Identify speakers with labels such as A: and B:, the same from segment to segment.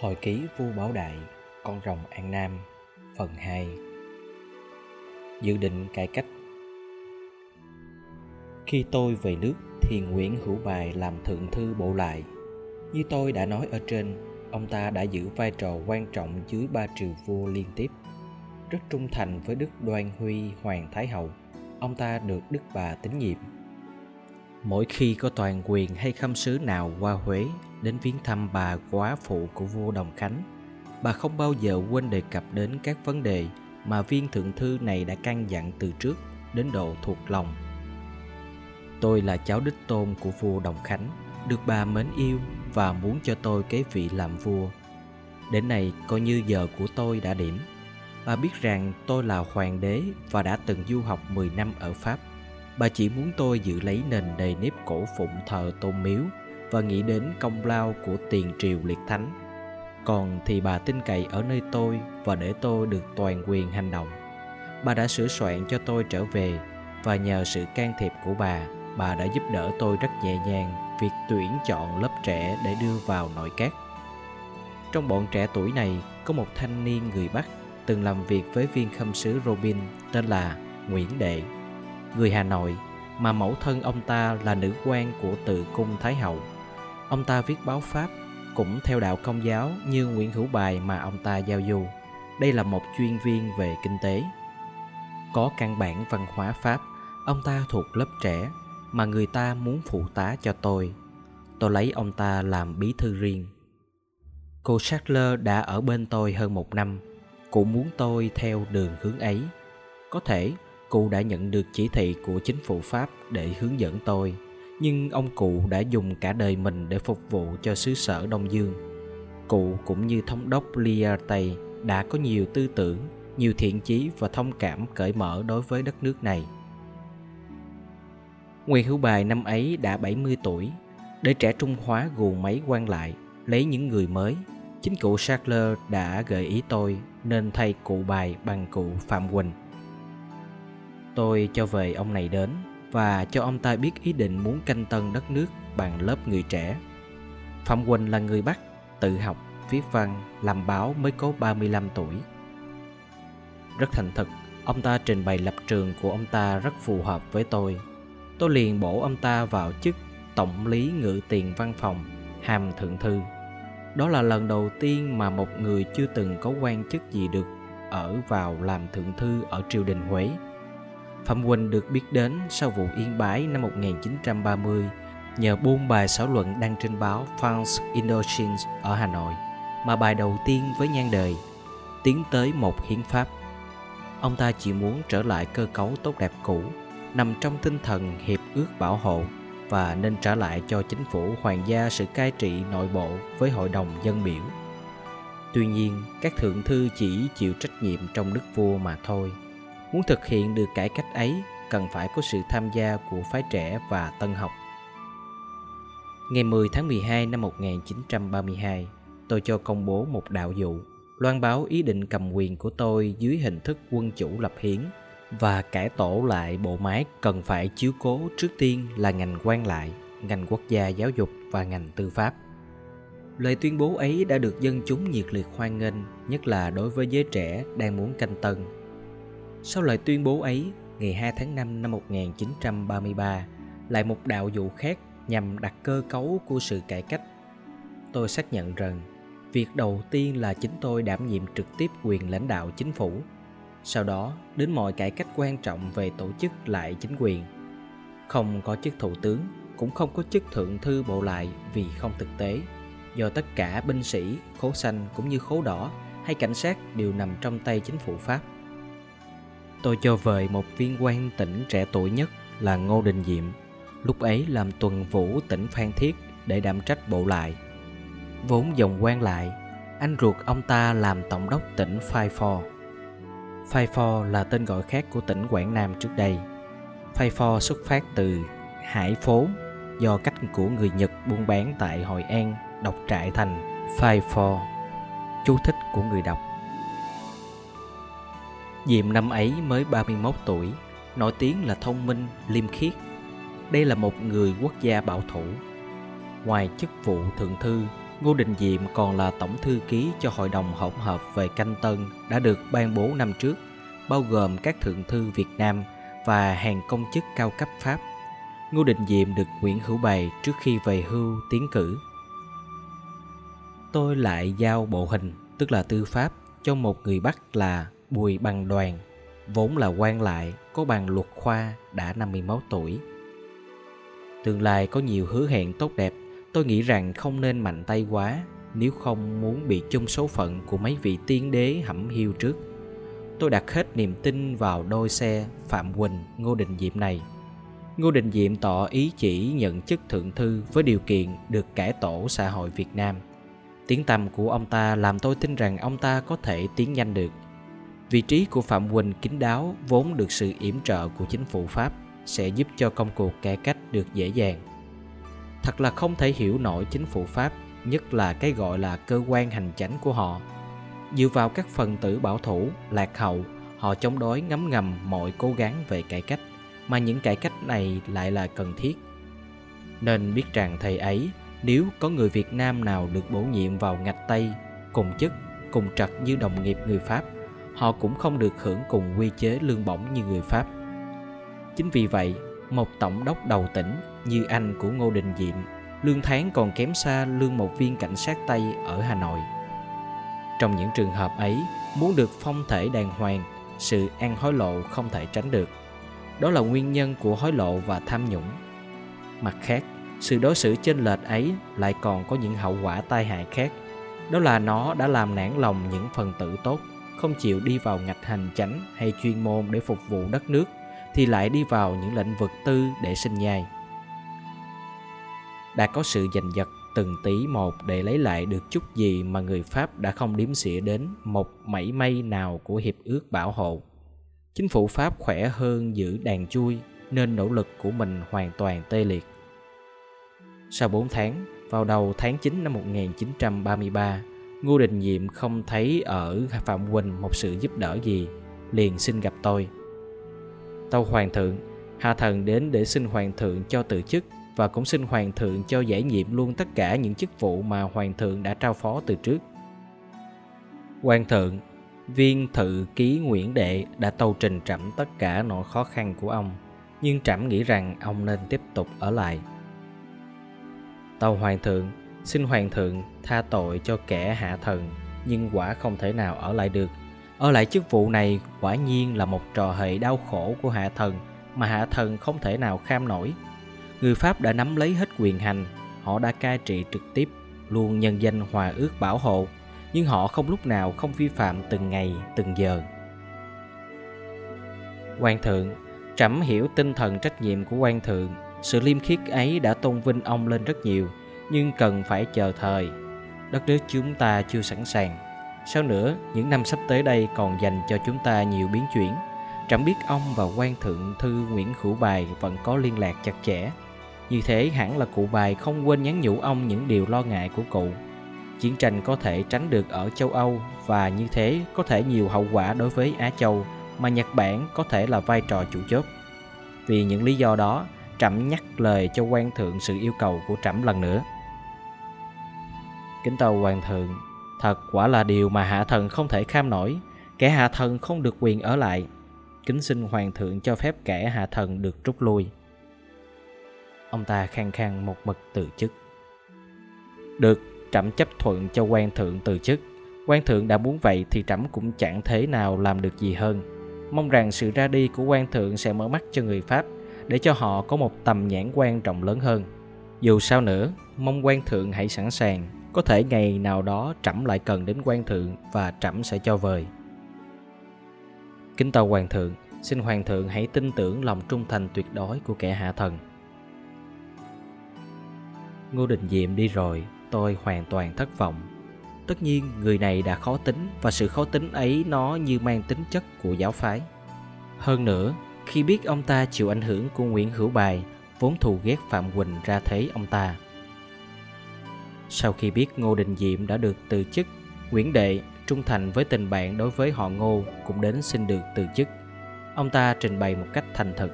A: Hồi ký vua Bảo Đại, con rồng An Nam, phần 2 Dự định cải cách Khi tôi về nước thì Nguyễn Hữu Bài làm thượng thư bộ lại. Như tôi đã nói ở trên, ông ta đã giữ vai trò quan trọng dưới ba triều vua liên tiếp. Rất trung thành với Đức Đoan Huy Hoàng Thái Hậu, ông ta được Đức Bà tín nhiệm. Mỗi khi có toàn quyền hay khâm sứ nào qua Huế đến viếng thăm bà quá phụ của vua Đồng Khánh, bà không bao giờ quên đề cập đến các vấn đề mà viên thượng thư này đã căn dặn từ trước đến độ thuộc lòng. Tôi là cháu đích tôn của vua Đồng Khánh, được bà mến yêu và muốn cho tôi kế vị làm vua. Đến nay coi như giờ của tôi đã điểm. Bà biết rằng tôi là hoàng đế và đã từng du học 10 năm ở Pháp. Bà chỉ muốn tôi giữ lấy nền đầy nếp cổ phụng thờ tôn miếu và nghĩ đến công lao của tiền triều liệt thánh. Còn thì bà tin cậy ở nơi tôi và để tôi được toàn quyền hành động. Bà đã sửa soạn cho tôi trở về và nhờ sự can thiệp của bà bà đã giúp đỡ tôi rất nhẹ nhàng việc tuyển chọn lớp trẻ để đưa vào nội các. Trong bọn trẻ tuổi này, có một thanh niên người bắc từng làm việc với viên khâm sứ robin tên là nguyễn đệ người hà nội mà mẫu thân ông ta là nữ quan của tự cung thái hậu Ông ta viết báo Pháp cũng theo đạo công giáo như Nguyễn Hữu Bài mà ông ta giao du. Đây là một chuyên viên về kinh tế. Có căn bản văn hóa Pháp, ông ta thuộc lớp trẻ mà người ta muốn phụ tá cho tôi. Tôi lấy ông ta làm bí thư riêng. Cô Sattler đã ở bên tôi hơn một năm. cũng muốn tôi theo đường hướng ấy. Có thể cụ đã nhận được chỉ thị của chính phủ Pháp để hướng dẫn tôi nhưng ông cụ đã dùng cả đời mình để phục vụ cho xứ sở Đông Dương. Cụ cũng như thống đốc Liarte đã có nhiều tư tưởng, nhiều thiện chí và thông cảm cởi mở đối với đất nước này. Nguyễn Hữu Bài năm ấy đã 70 tuổi, để trẻ Trung Hóa gù máy quan lại, lấy những người mới. Chính cụ Sackler đã gợi ý tôi nên thay cụ bài bằng cụ Phạm Quỳnh. Tôi cho về ông này đến và cho ông ta biết ý định muốn canh tân đất nước bằng lớp người trẻ. Phạm Quỳnh là người Bắc, tự học, viết văn, làm báo mới có 35 tuổi. Rất thành thực, ông ta trình bày lập trường của ông ta rất phù hợp với tôi. Tôi liền bổ ông ta vào chức Tổng lý ngự tiền văn phòng, hàm thượng thư. Đó là lần đầu tiên mà một người chưa từng có quan chức gì được ở vào làm thượng thư ở triều đình Huế Phạm Quỳnh được biết đến sau vụ Yên Bái năm 1930 nhờ buôn bài xã luận đăng trên báo France Indochine ở Hà Nội, mà bài đầu tiên với nhan đề tiến tới một hiến pháp. Ông ta chỉ muốn trở lại cơ cấu tốt đẹp cũ, nằm trong tinh thần hiệp ước bảo hộ và nên trả lại cho chính phủ hoàng gia sự cai trị nội bộ với hội đồng dân biểu. Tuy nhiên, các thượng thư chỉ chịu trách nhiệm trong đức vua mà thôi Muốn thực hiện được cải cách ấy cần phải có sự tham gia của phái trẻ và tân học. Ngày 10 tháng 12 năm 1932, tôi cho công bố một đạo dụ, loan báo ý định cầm quyền của tôi dưới hình thức quân chủ lập hiến và cải tổ lại bộ máy cần phải chiếu cố trước tiên là ngành quan lại, ngành quốc gia giáo dục và ngành tư pháp. Lời tuyên bố ấy đã được dân chúng nhiệt liệt hoan nghênh, nhất là đối với giới trẻ đang muốn canh tân sau lời tuyên bố ấy, ngày 2 tháng 5 năm 1933, lại một đạo dụ khác nhằm đặt cơ cấu của sự cải cách. Tôi xác nhận rằng, việc đầu tiên là chính tôi đảm nhiệm trực tiếp quyền lãnh đạo chính phủ. Sau đó, đến mọi cải cách quan trọng về tổ chức lại chính quyền. Không có chức thủ tướng, cũng không có chức thượng thư bộ lại vì không thực tế, do tất cả binh sĩ, khố xanh cũng như khố đỏ hay cảnh sát đều nằm trong tay chính phủ Pháp tôi cho vời một viên quan tỉnh trẻ tuổi nhất là Ngô Đình Diệm, lúc ấy làm tuần vũ tỉnh Phan Thiết để đảm trách bộ lại. Vốn dòng quan lại, anh ruột ông ta làm tổng đốc tỉnh Phai Pho. Phai Pho là tên gọi khác của tỉnh Quảng Nam trước đây. Phai Pho xuất phát từ Hải Phố do cách của người Nhật buôn bán tại Hội An đọc trại thành Phai Pho. Chú thích của người đọc Diệm năm ấy mới 31 tuổi, nổi tiếng là thông minh, liêm khiết. Đây là một người quốc gia bảo thủ. Ngoài chức vụ thượng thư, Ngô Đình Diệm còn là tổng thư ký cho Hội đồng hỗn hợp về canh tân đã được ban bố năm trước, bao gồm các thượng thư Việt Nam và hàng công chức cao cấp Pháp. Ngô Đình Diệm được Nguyễn Hữu Bày trước khi về hưu tiến cử. Tôi lại giao bộ hình, tức là tư pháp, cho một người Bắc là Bùi Bằng Đoàn, vốn là quan lại, có bằng luật khoa, đã 51 tuổi. Tương lai có nhiều hứa hẹn tốt đẹp, tôi nghĩ rằng không nên mạnh tay quá nếu không muốn bị chung số phận của mấy vị tiên đế hẩm hiu trước. Tôi đặt hết niềm tin vào đôi xe Phạm Quỳnh, Ngô Đình Diệm này. Ngô Đình Diệm tỏ ý chỉ nhận chức thượng thư với điều kiện được cải tổ xã hội Việt Nam. Tiếng tầm của ông ta làm tôi tin rằng ông ta có thể tiến nhanh được. Vị trí của Phạm Quỳnh kín đáo vốn được sự yểm trợ của chính phủ Pháp sẽ giúp cho công cuộc cải cách được dễ dàng. Thật là không thể hiểu nổi chính phủ Pháp, nhất là cái gọi là cơ quan hành chánh của họ. Dựa vào các phần tử bảo thủ, lạc hậu, họ chống đối ngấm ngầm mọi cố gắng về cải cách, mà những cải cách này lại là cần thiết. Nên biết rằng thầy ấy, nếu có người Việt Nam nào được bổ nhiệm vào ngạch Tây, cùng chức, cùng trật như đồng nghiệp người Pháp, họ cũng không được hưởng cùng quy chế lương bổng như người Pháp. Chính vì vậy, một tổng đốc đầu tỉnh như anh của Ngô Đình Diệm, lương tháng còn kém xa lương một viên cảnh sát Tây ở Hà Nội. Trong những trường hợp ấy, muốn được phong thể đàng hoàng, sự ăn hối lộ không thể tránh được. Đó là nguyên nhân của hối lộ và tham nhũng. Mặt khác, sự đối xử chênh lệch ấy lại còn có những hậu quả tai hại khác. Đó là nó đã làm nản lòng những phần tử tốt, không chịu đi vào ngạch hành chánh hay chuyên môn để phục vụ đất nước thì lại đi vào những lĩnh vực tư để sinh nhai. Đã có sự giành giật từng tí một để lấy lại được chút gì mà người Pháp đã không đếm xỉa đến một mảy may nào của hiệp ước bảo hộ. Chính phủ Pháp khỏe hơn giữ đàn chui nên nỗ lực của mình hoàn toàn tê liệt. Sau 4 tháng, vào đầu tháng 9 năm 1933, Ngô Đình Diệm không thấy ở Phạm Quỳnh một sự giúp đỡ gì, liền xin gặp tôi. Tâu Hoàng thượng, Hạ Thần đến để xin Hoàng thượng cho từ chức và cũng xin Hoàng thượng cho giải nhiệm luôn tất cả những chức vụ mà Hoàng thượng đã trao phó từ trước. Hoàng thượng, viên thự ký Nguyễn Đệ đã tâu trình trẫm tất cả nỗi khó khăn của ông, nhưng trẫm nghĩ rằng ông nên tiếp tục ở lại. Tâu Hoàng thượng, xin Hoàng thượng tha tội cho kẻ hạ thần, nhưng quả không thể nào ở lại được ở lại chức vụ này quả nhiên là một trò hề đau khổ của hạ thần mà hạ thần không thể nào kham nổi. Người Pháp đã nắm lấy hết quyền hành, họ đã cai trị trực tiếp, luôn nhân danh hòa ước bảo hộ, nhưng họ không lúc nào không vi phạm từng ngày, từng giờ. Quan thượng, trẫm hiểu tinh thần trách nhiệm của quan thượng, sự liêm khiết ấy đã tôn vinh ông lên rất nhiều, nhưng cần phải chờ thời. Đất nước chúng ta chưa sẵn sàng sau nữa, những năm sắp tới đây còn dành cho chúng ta nhiều biến chuyển. Chẳng biết ông và quan thượng thư Nguyễn Hữu Bài vẫn có liên lạc chặt chẽ. Như thế hẳn là cụ Bài không quên nhắn nhủ ông những điều lo ngại của cụ. Chiến tranh có thể tránh được ở châu Âu và như thế có thể nhiều hậu quả đối với Á Châu mà Nhật Bản có thể là vai trò chủ chốt. Vì những lý do đó, Trẫm nhắc lời cho quan thượng sự yêu cầu của Trẫm lần nữa. Kính tâu hoàng thượng, Thật quả là điều mà hạ thần không thể kham nổi. Kẻ hạ thần không được quyền ở lại. Kính xin hoàng thượng cho phép kẻ hạ thần được rút lui. Ông ta khăng khăng một mực từ chức. Được, trẫm chấp thuận cho quan thượng từ chức. Quan thượng đã muốn vậy thì trẫm cũng chẳng thế nào làm được gì hơn. Mong rằng sự ra đi của quan thượng sẽ mở mắt cho người Pháp Để cho họ có một tầm nhãn quan trọng lớn hơn. Dù sao nữa, mong quan thượng hãy sẵn sàng có thể ngày nào đó trẫm lại cần đến quan thượng và trẫm sẽ cho vời. Kính tâu hoàng thượng, xin hoàng thượng hãy tin tưởng lòng trung thành tuyệt đối của kẻ hạ thần. Ngô đình diệm đi rồi, tôi hoàn toàn thất vọng. Tất nhiên, người này đã khó tính và sự khó tính ấy nó như mang tính chất của giáo phái. Hơn nữa, khi biết ông ta chịu ảnh hưởng của nguyễn hữu bài, vốn thù ghét phạm quỳnh ra thế ông ta sau khi biết Ngô Đình Diệm đã được từ chức, Nguyễn Đệ trung thành với tình bạn đối với họ Ngô cũng đến xin được từ chức. Ông ta trình bày một cách thành thực.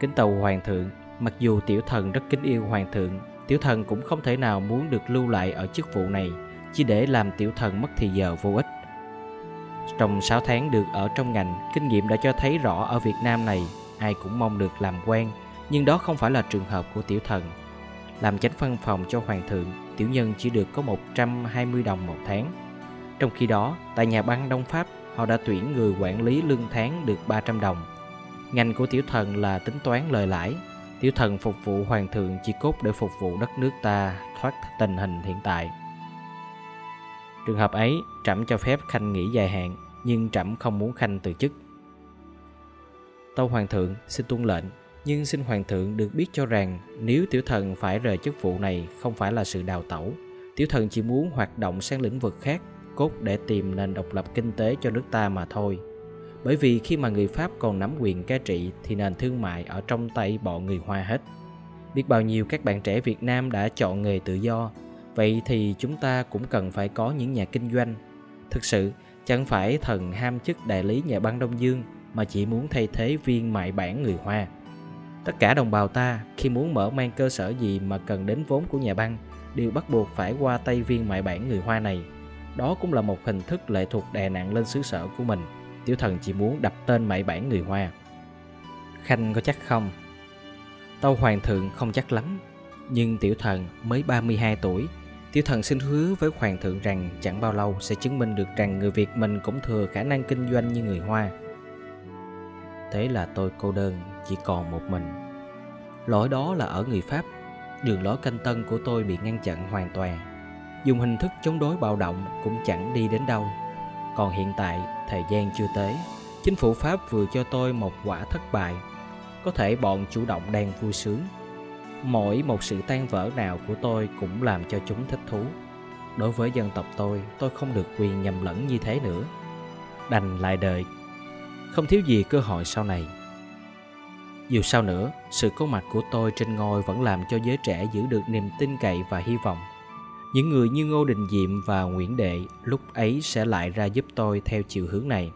A: Kính tàu Hoàng thượng, mặc dù tiểu thần rất kính yêu Hoàng thượng, tiểu thần cũng không thể nào muốn được lưu lại ở chức vụ này chỉ để làm tiểu thần mất thì giờ vô ích. Trong 6 tháng được ở trong ngành, kinh nghiệm đã cho thấy rõ ở Việt Nam này ai cũng mong được làm quan, nhưng đó không phải là trường hợp của tiểu thần. Làm chánh văn phòng cho hoàng thượng, tiểu nhân chỉ được có 120 đồng một tháng. Trong khi đó, tại nhà băng Đông Pháp, họ đã tuyển người quản lý lương tháng được 300 đồng. Ngành của tiểu thần là tính toán lời lãi. Tiểu thần phục vụ hoàng thượng chỉ cốt để phục vụ đất nước ta thoát tình hình hiện tại. Trường hợp ấy, trẫm cho phép Khanh nghỉ dài hạn, nhưng trẫm không muốn Khanh từ chức. Tâu Hoàng thượng xin tuân lệnh, nhưng xin Hoàng thượng được biết cho rằng nếu tiểu thần phải rời chức vụ này không phải là sự đào tẩu. Tiểu thần chỉ muốn hoạt động sang lĩnh vực khác, cốt để tìm nền độc lập kinh tế cho nước ta mà thôi. Bởi vì khi mà người Pháp còn nắm quyền cai trị thì nền thương mại ở trong tay bọn người Hoa hết. Biết bao nhiêu các bạn trẻ Việt Nam đã chọn nghề tự do, vậy thì chúng ta cũng cần phải có những nhà kinh doanh. Thực sự, chẳng phải thần ham chức đại lý nhà băng Đông Dương mà chỉ muốn thay thế viên mại bản người Hoa. Tất cả đồng bào ta khi muốn mở mang cơ sở gì mà cần đến vốn của nhà băng đều bắt buộc phải qua tay viên mại bản người Hoa này. Đó cũng là một hình thức lệ thuộc đè nặng lên xứ sở của mình. Tiểu thần chỉ muốn đập tên mại bản người Hoa. Khanh có chắc không? Tâu Hoàng thượng không chắc lắm, nhưng tiểu thần mới 32 tuổi. Tiểu thần xin hứa với Hoàng thượng rằng chẳng bao lâu sẽ chứng minh được rằng người Việt mình cũng thừa khả năng kinh doanh như người Hoa. Thế là tôi cô đơn, chỉ còn một mình. Lỗi đó là ở người Pháp. Đường lối canh tân của tôi bị ngăn chặn hoàn toàn. Dùng hình thức chống đối bạo động cũng chẳng đi đến đâu. Còn hiện tại, thời gian chưa tới. Chính phủ Pháp vừa cho tôi một quả thất bại. Có thể bọn chủ động đang vui sướng. Mỗi một sự tan vỡ nào của tôi cũng làm cho chúng thích thú. Đối với dân tộc tôi, tôi không được quyền nhầm lẫn như thế nữa. Đành lại đợi không thiếu gì cơ hội sau này. Dù sao nữa, sự có mặt của tôi trên ngôi vẫn làm cho giới trẻ giữ được niềm tin cậy và hy vọng. Những người như Ngô Đình Diệm và Nguyễn Đệ lúc ấy sẽ lại ra giúp tôi theo chiều hướng này.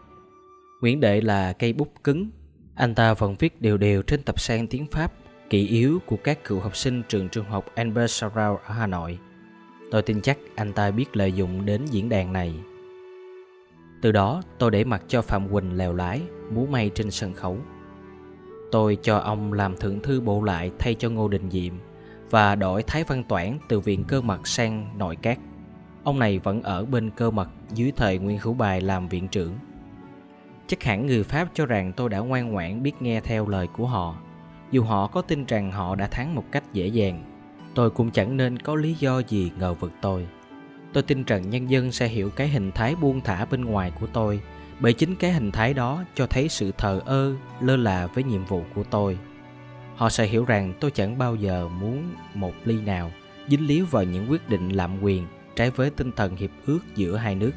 A: Nguyễn Đệ là cây bút cứng. Anh ta vẫn viết đều đều trên tập san tiếng Pháp, kỷ yếu của các cựu học sinh trường trung học Albert Sarau ở Hà Nội. Tôi tin chắc anh ta biết lợi dụng đến diễn đàn này từ đó tôi để mặc cho Phạm Quỳnh lèo lái, múa may trên sân khấu. Tôi cho ông làm thượng thư bộ lại thay cho Ngô Đình Diệm và đổi Thái Văn Toản từ viện cơ mật sang nội các. Ông này vẫn ở bên cơ mật dưới thời Nguyên Hữu Bài làm viện trưởng. Chắc hẳn người Pháp cho rằng tôi đã ngoan ngoãn biết nghe theo lời của họ. Dù họ có tin rằng họ đã thắng một cách dễ dàng, tôi cũng chẳng nên có lý do gì ngờ vực tôi. Tôi tin rằng nhân dân sẽ hiểu cái hình thái buông thả bên ngoài của tôi bởi chính cái hình thái đó cho thấy sự thờ ơ, lơ là với nhiệm vụ của tôi. Họ sẽ hiểu rằng tôi chẳng bao giờ muốn một ly nào dính líu vào những quyết định lạm quyền trái với tinh thần hiệp ước giữa hai nước.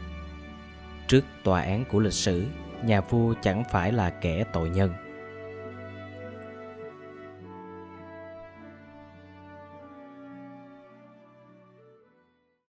A: Trước tòa án của lịch sử, nhà vua chẳng phải là kẻ tội nhân.